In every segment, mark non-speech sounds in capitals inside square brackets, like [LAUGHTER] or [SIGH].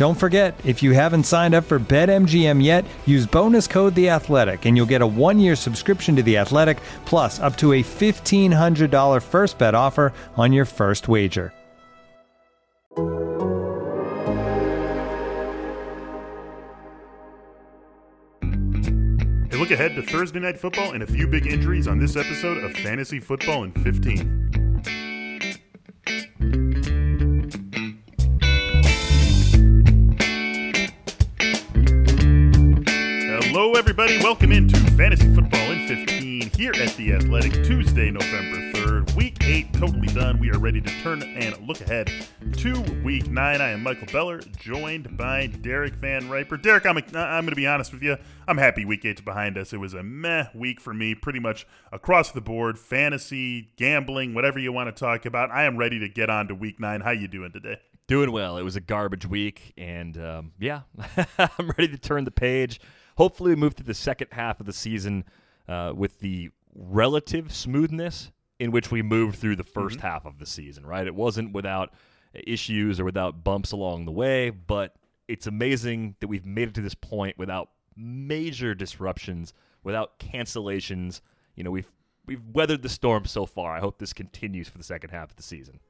Don't forget, if you haven't signed up for BetMGM yet, use bonus code The Athletic, and you'll get a one-year subscription to The Athletic, plus up to a fifteen hundred dollar first bet offer on your first wager. A look ahead to Thursday Night Football and a few big injuries on this episode of Fantasy Football in 15. Hello, everybody. Welcome into Fantasy Football in 15 here at The Athletic, Tuesday, November 3rd. Week 8 totally done. We are ready to turn and look ahead to Week 9. I am Michael Beller, joined by Derek Van Riper. Derek, I'm, I'm going to be honest with you. I'm happy Week 8's behind us. It was a meh week for me, pretty much across the board. Fantasy, gambling, whatever you want to talk about. I am ready to get on to Week 9. How you doing today? Doing well. It was a garbage week, and um, yeah, [LAUGHS] I'm ready to turn the page. Hopefully, we move to the second half of the season uh, with the relative smoothness in which we moved through the 1st Mm-hmm. half of the season. Right? It wasn't without issues or without bumps along the way, but it's amazing that we've made it to this point without major disruptions, without cancellations. You know, we've we've weathered the storm so far. I hope this continues for the second half of the season.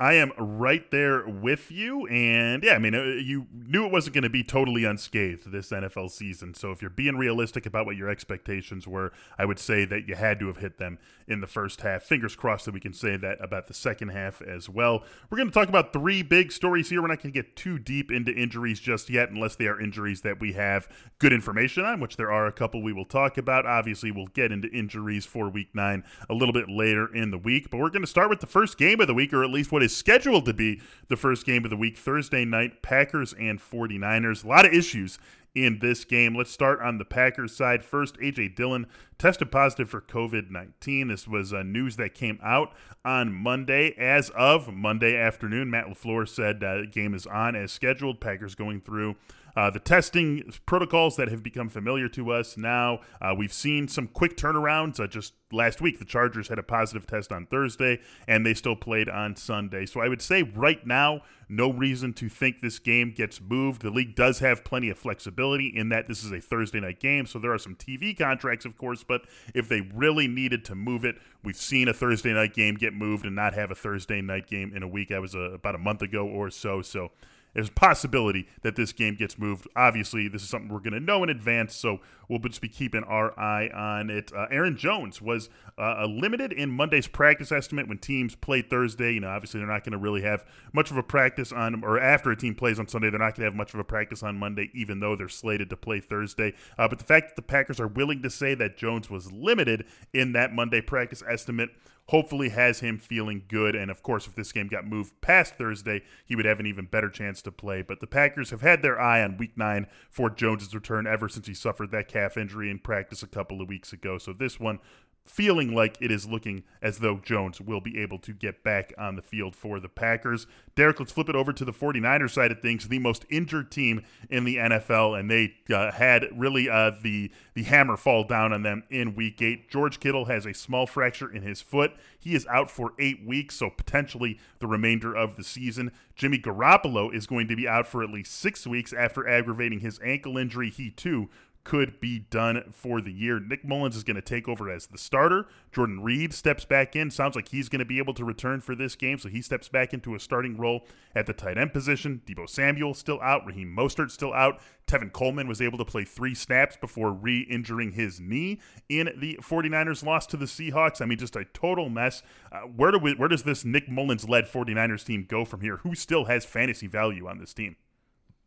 I am right there with you. And yeah, I mean, uh, you knew it wasn't going to be totally unscathed this NFL season. So if you're being realistic about what your expectations were, I would say that you had to have hit them in the first half. Fingers crossed that we can say that about the second half as well. We're going to talk about three big stories here. We're not going to get too deep into injuries just yet, unless they are injuries that we have good information on, which there are a couple we will talk about. Obviously, we'll get into injuries for week nine a little bit later in the week. But we're going to start with the first game of the week, or at least what is scheduled to be the first game of the week, Thursday night, Packers and 49ers. A lot of issues in this game. Let's start on the Packers side. First, A.J. Dillon tested positive for COVID 19. This was uh, news that came out on Monday. As of Monday afternoon, Matt LaFleur said uh, game is on as scheduled. Packers going through. Uh, the testing protocols that have become familiar to us now. Uh, we've seen some quick turnarounds. Uh, just last week, the Chargers had a positive test on Thursday, and they still played on Sunday. So I would say right now, no reason to think this game gets moved. The league does have plenty of flexibility in that this is a Thursday night game, so there are some TV contracts, of course. But if they really needed to move it, we've seen a Thursday night game get moved and not have a Thursday night game in a week. I was uh, about a month ago or so. So there's a possibility that this game gets moved. Obviously, this is something we're going to know in advance, so we'll just be keeping our eye on it. Uh, Aaron Jones was uh, limited in Monday's practice estimate when teams play Thursday. You know, obviously they're not going to really have much of a practice on, or after a team plays on Sunday, they're not going to have much of a practice on Monday, even though they're slated to play Thursday. Uh, but the fact that the Packers are willing to say that Jones was limited in that Monday practice estimate hopefully has him feeling good. And of course, if this game got moved past Thursday, he would have an even better chance to play. But the Packers have had their eye on week nine for Jones's return ever since he suffered that calf injury in practice a couple of weeks ago. So this one feeling like it is looking as though Jones will be able to get back on the field for the Packers. Derek, let's flip it over to the 49ers side of things, the most injured team in the NFL, and they uh, had really uh, the the hammer fall down on them in Week Eight. George Kittle has a small fracture in his foot. He is out for eight weeks, so potentially the remainder of the season. Jimmy Garoppolo is going to be out for at least six weeks after aggravating his ankle injury. He too could be done for the year. Nick Mullens is going to take over as the starter. Jordan Reed steps back in. Sounds like he's going to be able to return for this game, so he steps back into a starting role at the tight end position. Deebo Samuel still out. Raheem Mostert still out. Tevin Coleman was able to play three snaps before re injuring his knee in the 49ers loss to the Seahawks. I mean, just a total mess. Uh, where, do we, where does this Nick Mullens led 49ers team go from here? Who still has fantasy value on this team?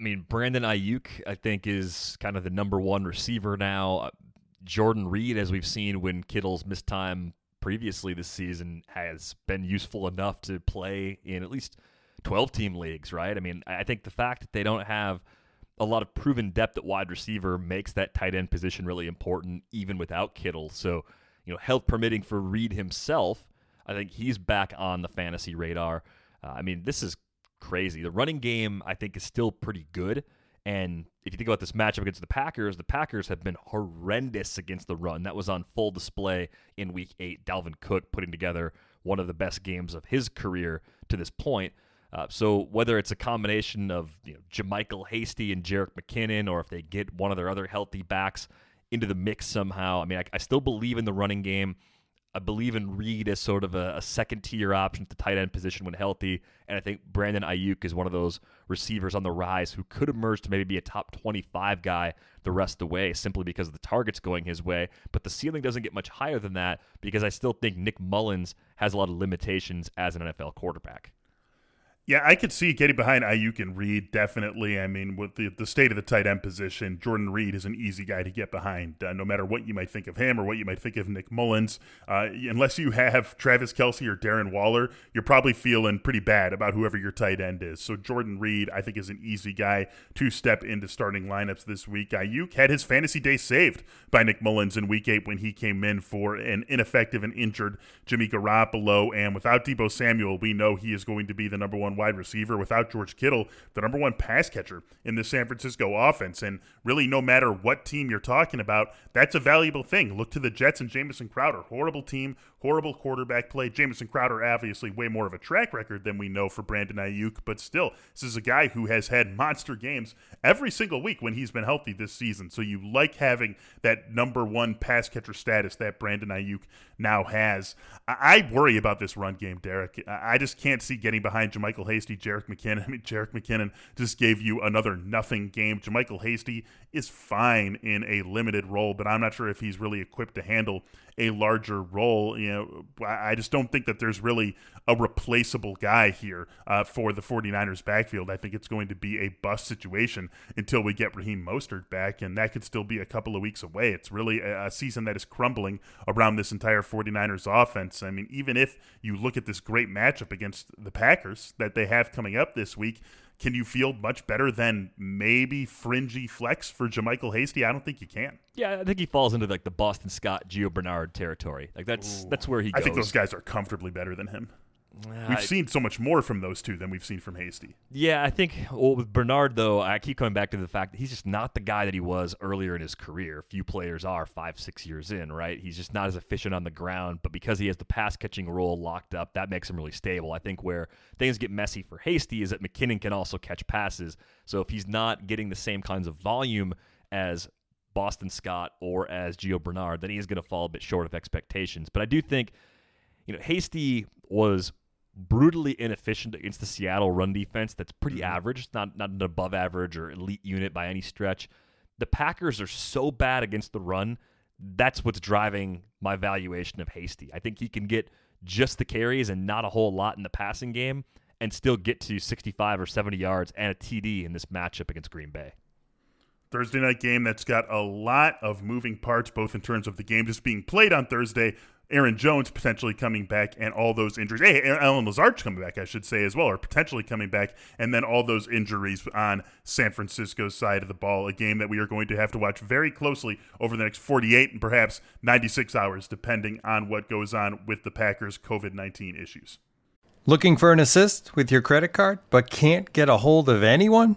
I mean, Brandon Aiyuk, I think, is kind of the number one receiver now. Uh, Jordan Reed, as we've seen when Kittle's missed time previously this season, has been useful enough to play in at least 12 team leagues, right? I mean, I think the fact that they don't have a lot of proven depth at wide receiver makes that tight end position really important, even without Kittle. So, you know, health permitting for Reed himself, I think he's back on the fantasy radar. Uh, I mean, this is crazy. The running game, I think, is still pretty good. And if you think about this matchup against the Packers, the Packers have been horrendous against the run. That was on full display in week eight. Dalvin Cook putting together one of the best games of his career to this point. Uh, so whether it's a combination of you know, JaMycal Hasty and Jerick McKinnon, or if they get one of their other healthy backs into the mix somehow, I mean, I, I still believe in the running game. I believe in Reed as sort of a, a second tier option at the tight end position when healthy. And I think Brandon Aiyuk is one of those receivers on the rise who could emerge to maybe be a top 25 guy the rest of the way simply because of the targets going his way. But the ceiling doesn't get much higher than that because I still think Nick Mullens has a lot of limitations as an NFL quarterback. Yeah, I could see getting behind Aiyuk and Reed definitely. I mean, with the, the state of the tight end position, Jordan Reed is an easy guy to get behind, uh, no matter what you might think of him or what you might think of Nick Mullens. Uh, unless you have Travis Kelce or Darren Waller, you're probably feeling pretty bad about whoever your tight end is. So Jordan Reed, I think, is an easy guy to step into starting lineups this week. Aiyuk had his fantasy day saved by Nick Mullens in Week Eight when he came in for an ineffective and injured Jimmy Garoppolo, and without Deebo Samuel, we know he is going to be the number one wide receiver without George Kittle, the number one pass catcher in the San Francisco offense. And really, no matter what team you're talking about, that's a valuable thing. Look to the Jets and Jamison Crowder. Horrible team, horrible quarterback play. Jamison Crowder, obviously, way more of a track record than we know for Brandon Aiyuk, but still, this is a guy who has had monster games every single week when he's been healthy this season. So you like having that number one pass catcher status that Brandon Aiyuk now has. I worry about this run game, Derek. I just can't see getting behind JaMycal Hasty, Jerick McKinnon. [LAUGHS] I mean, Jerick McKinnon just gave you another nothing game. JaMycal Hasty is fine in a limited role, but I'm not sure if he's really equipped to handle a larger role. You know, I just don't think that there's really a replaceable guy here uh, for the 49ers backfield. I think it's going to be a bust situation until we get Raheem Mostert back, and that could still be a couple of weeks away. It's really a, season that is crumbling around this entire 49ers offense. I mean, even if you look at this great matchup against the Packers that they have coming up this week, can you feel much better than maybe fringy flex for JaMycal Hasty? I don't think you can. Yeah, I think he falls into like the Boston Scott, Gio Bernard territory. Like that's Ooh. that's where he. Goes. I think those guys are comfortably better than him. We've I, seen so much more from those two than we've seen from Hasty. Yeah, I think well, with Bernard though, I keep coming back to the fact that he's just not the guy that he was earlier in his career. Few players are five, six years in, right? He's just not as efficient on the ground, but because he has the pass catching role locked up, that makes him really stable. I think where things get messy for Hasty is that McKinnon can also catch passes. So if he's not getting the same kinds of volume as Boston Scott or as Gio Bernard, then he is going to fall a bit short of expectations. But I do think, you know, Hasty was brutally inefficient against the Seattle run defense that's pretty mm-hmm. average, not not an above average or elite unit by any stretch. The Packers are so bad against the run. That's what's driving my valuation of Hasty. I think he can get just the carries and not a whole lot in the passing game and still get to 65 or 70 yards and a TD in this matchup against Green Bay. Thursday night game that's got a lot of moving parts, both in terms of the game just being played on Thursday, Aaron Jones potentially coming back and all those injuries. Hey, Allen Lazard's coming back, I should say, as well, or potentially coming back. And then all those injuries on San Francisco's side of the ball. A game that we are going to have to watch very closely over the next 48 and perhaps 96 hours, depending on what goes on with the Packers' COVID 19 issues. Looking for an assist with your credit card, but can't get a hold of anyone?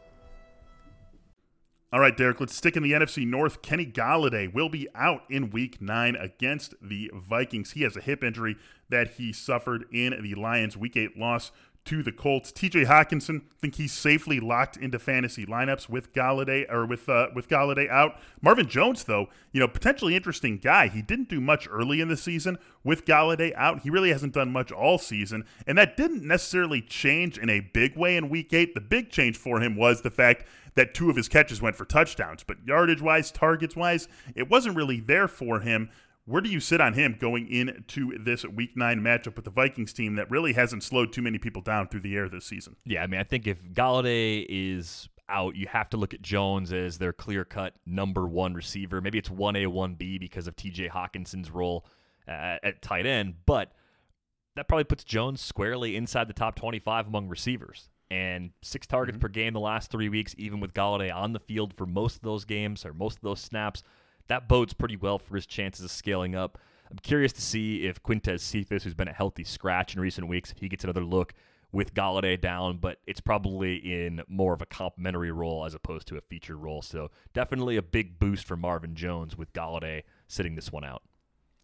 All right, Derek, let's stick in the NFC North. Kenny Golladay will be out in week nine against the Vikings. He has a hip injury that he suffered in the Lions' week eight loss to the Colts. TJ Hockenson think he's safely locked into fantasy lineups with Golladay or with uh, with Golladay out. Marvin Jones, though, you know, potentially interesting guy. He didn't do much early in the season with Golladay out. He really hasn't done much all season, and that didn't necessarily change in a big way in Week Eight. The big change for him was the fact that two of his catches went for touchdowns. But yardage wise, targets wise, it wasn't really there for him. Where do you sit on him going into this week nine matchup with the Vikings team that really hasn't slowed too many people down through the air this season? Yeah, I mean, I think if Golladay is out, you have to look at Jones as their clear cut number one receiver. Maybe it's 1A, 1B because of TJ Hockenson's role uh, at tight end, but that probably puts Jones squarely inside the top 25 among receivers and six targets mm-hmm. per game the last three weeks, even with Golladay on the field for most of those games or most of those snaps. That bodes pretty well for his chances of scaling up. I'm curious to see if Quintez Cephus, who's been a healthy scratch in recent weeks, if he gets another look with Golladay down, but it's probably in more of a complementary role as opposed to a featured role. So definitely a big boost for Marvin Jones with Golladay sitting this one out.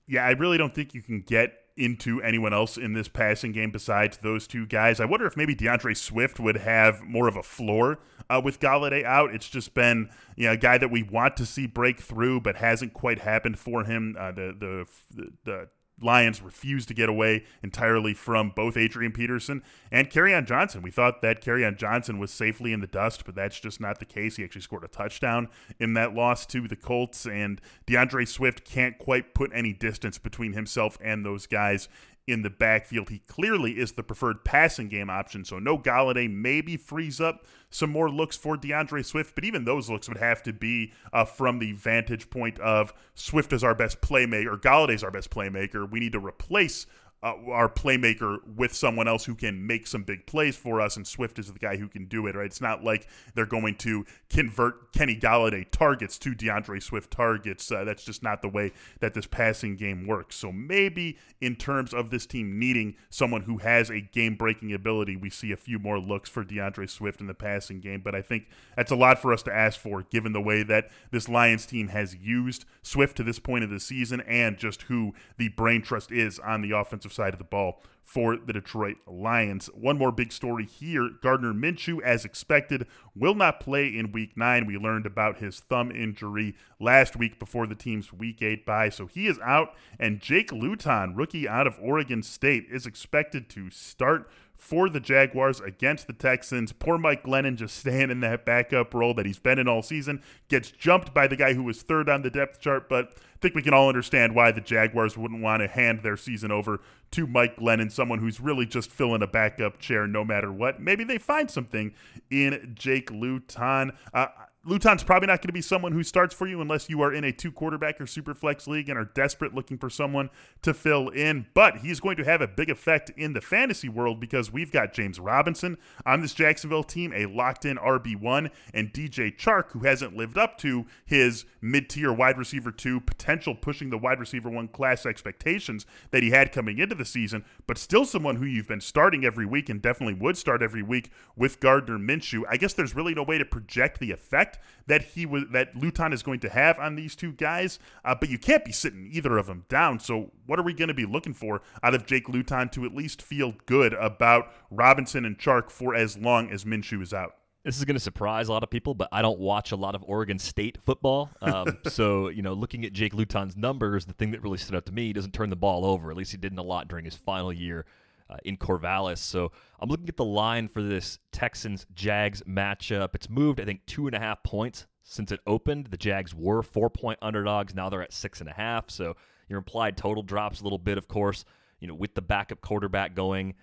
Yeah, I really don't think you can get into anyone else in this passing game besides those two guys. I wonder if maybe DeAndre Swift would have more of a floor uh, with Golladay out. It's just been you know, a guy that we want to see break through, but hasn't quite happened for him. Uh, the, the the Lions refused to get away entirely from both Adrian Peterson and Kerryon Johnson. We thought that Kerryon Johnson was safely in the dust, but that's just not the case. He actually scored a touchdown in that loss to the Colts, and DeAndre Swift can't quite put any distance between himself and those guys in the backfield. He clearly is the preferred passing game option, so no Golladay maybe frees up some more looks for DeAndre Swift, but even those looks would have to be uh, from the vantage point of Swift is our best playmaker, Golladay's our best playmaker. We need to replace uh, our playmaker with someone else who can make some big plays for us, and Swift is the guy who can do it, right? It's not like they're going to convert Kenny Golladay targets to DeAndre Swift targets. Uh, that's just not the way that this passing game works. So maybe in terms of this team needing someone who has a game breaking ability, we see a few more looks for DeAndre Swift in the passing game. But I think that's a lot for us to ask for, given the way that this Lions team has used Swift to this point of the season and just who the brain trust is on the offensive offensive side of the ball for the Detroit Lions. One more big story here Gardner Minshew, as expected, will not play in week nine. We learned about his thumb injury last week before the team's week eight bye. So he is out, and Jake Luton, rookie out of Oregon State, is expected to start for the Jaguars against the Texans. Poor Mike Glennon just staying in that backup role that he's been in all season. Gets jumped by the guy who was third on the depth chart, but I think we can all understand why the Jaguars wouldn't want to hand their season over to Mike Glennon, someone who's really just filling a backup chair no matter what. Maybe they find something in Jake Luton. Uh, Luton's probably not going to be someone who starts for you unless you are in a two quarterback or super flex league and are desperate looking for someone to fill in. But he's going to have a big effect in the fantasy world because we've got James Robinson on this Jacksonville team, a locked in RB1, and DJ Chark, who hasn't lived up to his mid tier wide receiver two potential pushing the wide receiver one class expectations that he had coming into the season, but still someone who you've been starting every week and definitely would start every week with Gardner Minshew. I guess there's really no way to project the effect that he was that Luton is going to have on these two guys. Uh, but you can't be sitting either of them down. So what are we going to be looking for out of Jake Luton to at least feel good about Robinson and Chark for as long as Minshew is out? This is going to surprise a lot of people, but I don't watch a lot of Oregon State football. Um, [LAUGHS] so, you know, looking at Jake Luton's numbers, the thing that really stood out to me, he doesn't turn the ball over. At least he didn't a lot during his final year uh, in Corvallis. So I'm looking at the line for this Texans Jags matchup. It's moved, I think, two and a half points since it opened. The Jags were four point underdogs. Now they're at six and a half. So your implied total drops a little bit, of course. You know, with the backup quarterback going,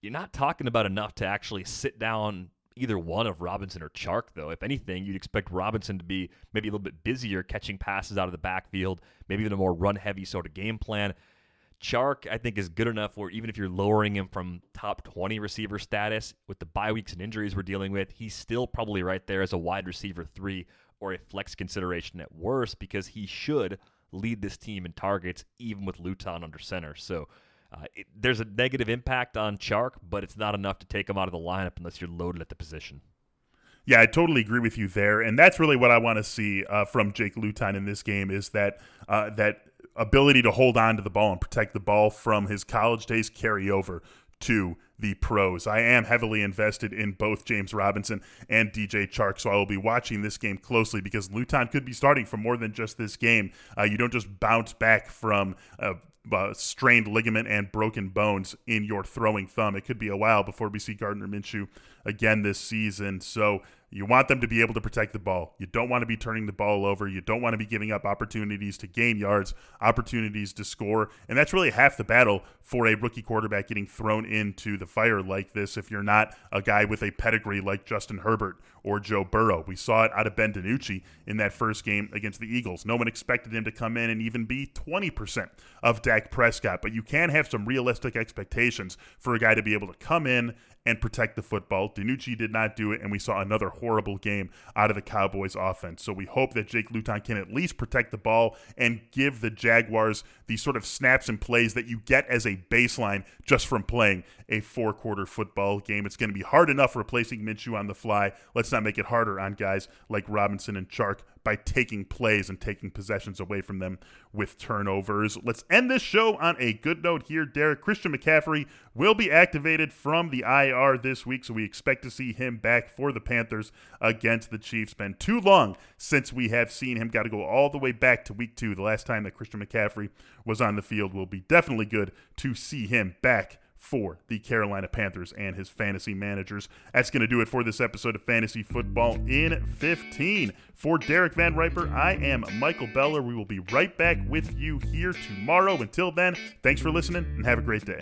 you're not talking about enough to actually sit down either one of Robinson or Chark, though. If anything, you'd expect Robinson to be maybe a little bit busier catching passes out of the backfield, maybe even a more run heavy sort of game plan. Chark, I think, is good enough where even if you're lowering him from top 20 receiver status with the bye weeks and injuries we're dealing with, he's still probably right there as a wide receiver three or a flex consideration at worst because he should lead this team in targets even with Luton under center. So uh, it, there's a negative impact on Chark, but it's not enough to take him out of the lineup unless you're loaded at the position. Yeah, I totally agree with you there, and that's really what I want to see uh, from Jake Luton in this game is that uh, that ability to hold on to the ball and protect the ball from his college days carry over to the pros. I am heavily invested in both James Robinson and DJ Chark, so I will be watching this game closely because Luton could be starting for more than just this game. Uh, you don't just bounce back from a strained ligament and broken bones in your throwing thumb. It could be a while before we see Gardner Minshew again this season. So you want them to be able to protect the ball. You don't want to be turning the ball over. You don't want to be giving up opportunities to gain yards, opportunities to score. And that's really half the battle for a rookie quarterback getting thrown into the fire like this if you're not a guy with a pedigree like Justin Herbert or Joe Burrow. We saw it out of Ben DiNucci in that first game against the Eagles. No one expected him to come in and even be 20% of Dak Prescott, but you can have some realistic expectations for a guy to be able to come in and protect the football. DiNucci did not do it, and we saw another horrible game out of the Cowboys offense. So we hope that Jake Luton can at least protect the ball and give the Jaguars the sort of snaps and plays that you get as a baseline just from playing a four quarter football game. It's going to be hard enough replacing Minshew on the fly. Let's not make it harder on guys like Robinson and Chark by taking plays and taking possessions away from them with turnovers. Let's end this show on a good note here, Derek. Christian McCaffrey will be activated from the IR this week, so we expect to see him back for the Panthers against the Chiefs. Been too long since we have seen him. Got to go all the way back to week two, the last time that Christian McCaffrey was on the field. Will be definitely good to see him back for the Carolina Panthers and his fantasy managers. That's going to do it for this episode of Fantasy Football in 15. For Derek Van Riper, I am Michael Beller. We will be right back with you here tomorrow. Until then, thanks for listening and have a great day.